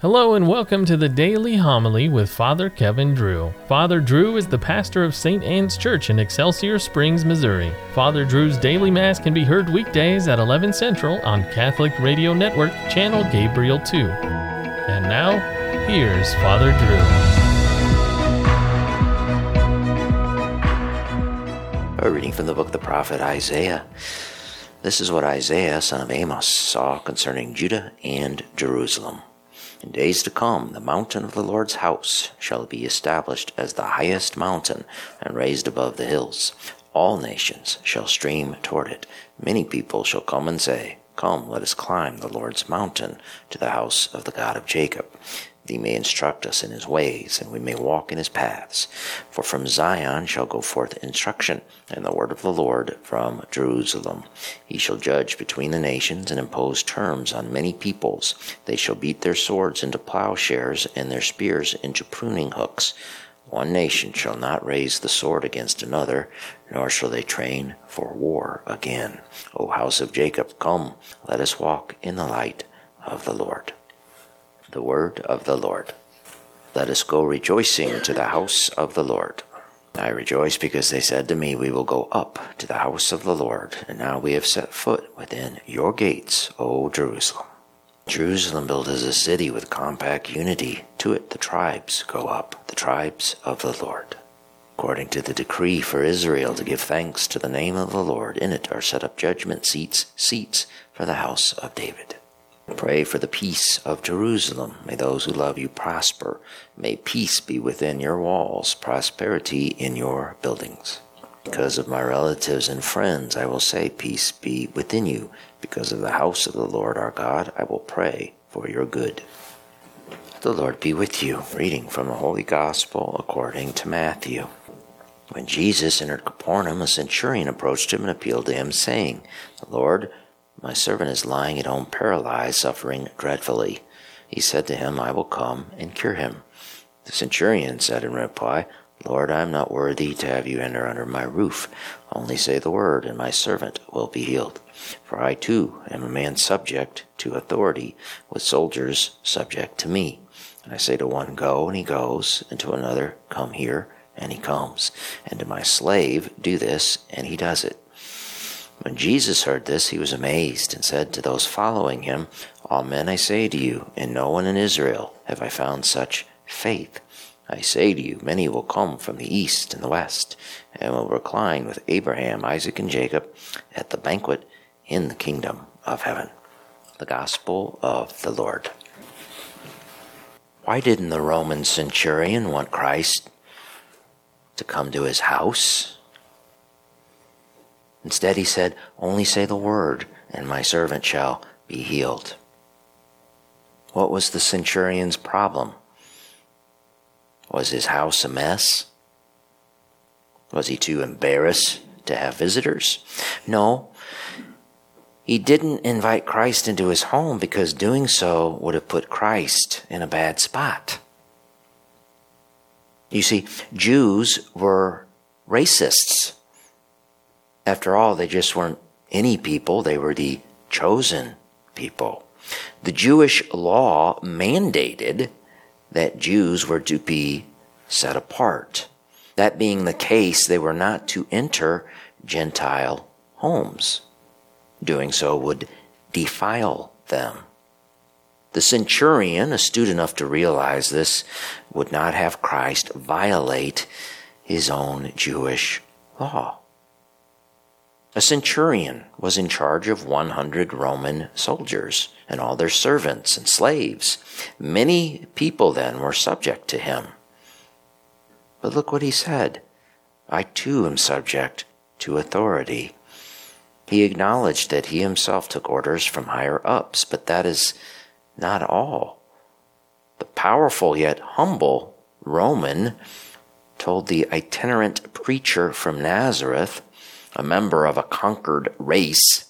Hello and welcome to the Daily Homily with Father Kevin Drew. Father Drew is the pastor of St. Anne's Church in Excelsior Springs, Missouri. Father Drew's daily mass can be heard weekdays at 11 Central on Catholic Radio Network, channel Gabriel 2. And now, here's Father Drew. A reading from the book of the prophet Isaiah. This is what Isaiah, son of Amos, saw concerning Judah and Jerusalem. In days to come, the mountain of the Lord's house shall be established as the highest mountain and raised above the hills. All nations shall stream toward it. Many people shall come and say, Come, let us climb the Lord's mountain to the house of the God of Jacob he may instruct us in his ways, and we may walk in his paths. For from Zion shall go forth instruction, and the word of the Lord from Jerusalem. He shall judge between the nations, and impose terms on many peoples. They shall beat their swords into plowshares, and their spears into pruning hooks. One nation shall not raise the sword against another, nor shall they train for war again. O house of Jacob, come, let us walk in the light of the Lord. The word of the Lord. Let us go rejoicing to the house of the Lord. I rejoice because they said to me, We will go up to the house of the Lord, and now we have set foot within your gates, O Jerusalem. Jerusalem built as a city with compact unity. To it the tribes go up, the tribes of the Lord. According to the decree for Israel to give thanks to the name of the Lord, in it are set up judgment seats, seats for the house of David. Pray for the peace of Jerusalem. May those who love you prosper. May peace be within your walls, prosperity in your buildings. Because of my relatives and friends, I will say, Peace be within you. Because of the house of the Lord our God, I will pray for your good. The Lord be with you. Reading from the Holy Gospel according to Matthew. When Jesus entered Capernaum, a centurion approached him and appealed to him, saying, Lord, my servant is lying at home paralyzed, suffering dreadfully. He said to him, I will come and cure him. The centurion said in reply, Lord, I am not worthy to have you enter under my roof. Only say the word, and my servant will be healed. For I too am a man subject to authority, with soldiers subject to me. And I say to one, Go, and he goes, and to another, Come here, and he comes. And to my slave, Do this, and he does it. When Jesus heard this, he was amazed and said to those following him, Amen, I say to you, in no one in Israel have I found such faith. I say to you, many will come from the east and the west, and will recline with Abraham, Isaac, and Jacob at the banquet in the kingdom of heaven. The Gospel of the Lord. Why didn't the Roman centurion want Christ to come to his house? Instead, he said, Only say the word, and my servant shall be healed. What was the centurion's problem? Was his house a mess? Was he too embarrassed to have visitors? No. He didn't invite Christ into his home because doing so would have put Christ in a bad spot. You see, Jews were racists. After all, they just weren't any people, they were the chosen people. The Jewish law mandated that Jews were to be set apart. That being the case, they were not to enter Gentile homes. Doing so would defile them. The centurion, astute enough to realize this, would not have Christ violate his own Jewish law. A centurion was in charge of 100 Roman soldiers and all their servants and slaves. Many people then were subject to him. But look what he said I too am subject to authority. He acknowledged that he himself took orders from higher ups, but that is not all. The powerful yet humble Roman told the itinerant preacher from Nazareth a member of a conquered race,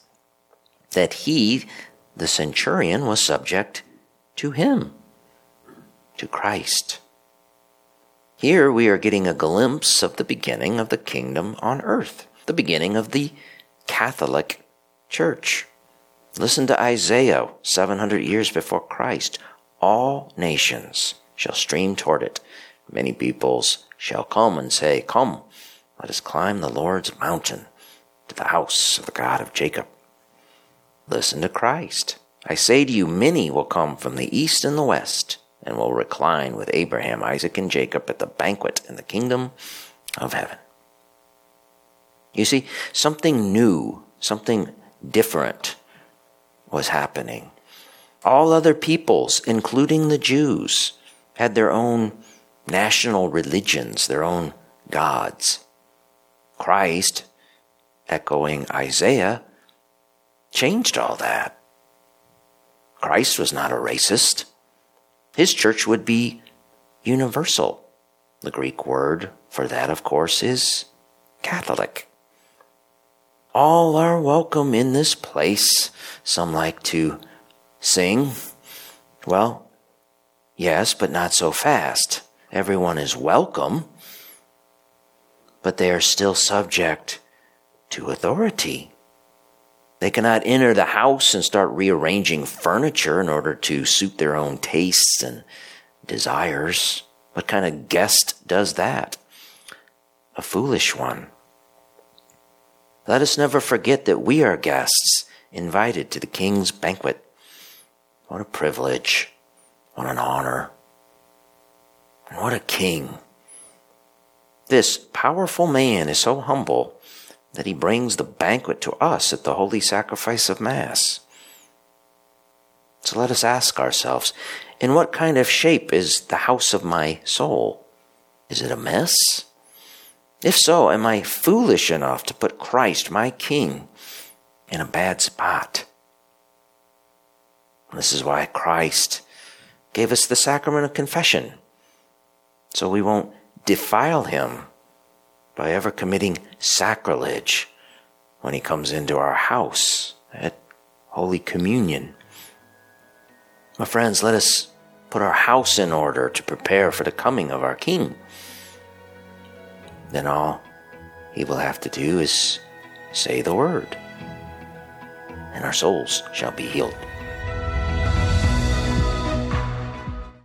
that he, the centurion, was subject to him, to Christ. Here we are getting a glimpse of the beginning of the kingdom on earth, the beginning of the Catholic Church. Listen to Isaiah 700 years before Christ. all nations shall stream toward it. Many peoples shall come and say, Come, let us climb the Lord's mountain to the house of the God of Jacob. Listen to Christ. I say to you, many will come from the east and the west and will recline with Abraham, Isaac, and Jacob at the banquet in the kingdom of heaven. You see, something new, something different was happening. All other peoples, including the Jews, had their own national religions, their own gods. Christ, echoing Isaiah, changed all that. Christ was not a racist. His church would be universal. The Greek word for that, of course, is Catholic. All are welcome in this place. Some like to sing. Well, yes, but not so fast. Everyone is welcome, but they are still subject to authority. They cannot enter the house and start rearranging furniture in order to suit their own tastes and desires. What kind of guest does that? A foolish one. Let us never forget that we are guests invited to the king's banquet. What a privilege. What an honor. And what a king. This powerful man is so humble that he brings the banquet to us at the holy sacrifice of Mass. So let us ask ourselves in what kind of shape is the house of my soul? Is it a mess? If so, am I foolish enough to put Christ, my King, in a bad spot? This is why Christ gave us the sacrament of confession, so we won't defile him by ever committing sacrilege when he comes into our house at Holy Communion. My friends, let us put our house in order to prepare for the coming of our King. Then all he will have to do is say the word, and our souls shall be healed.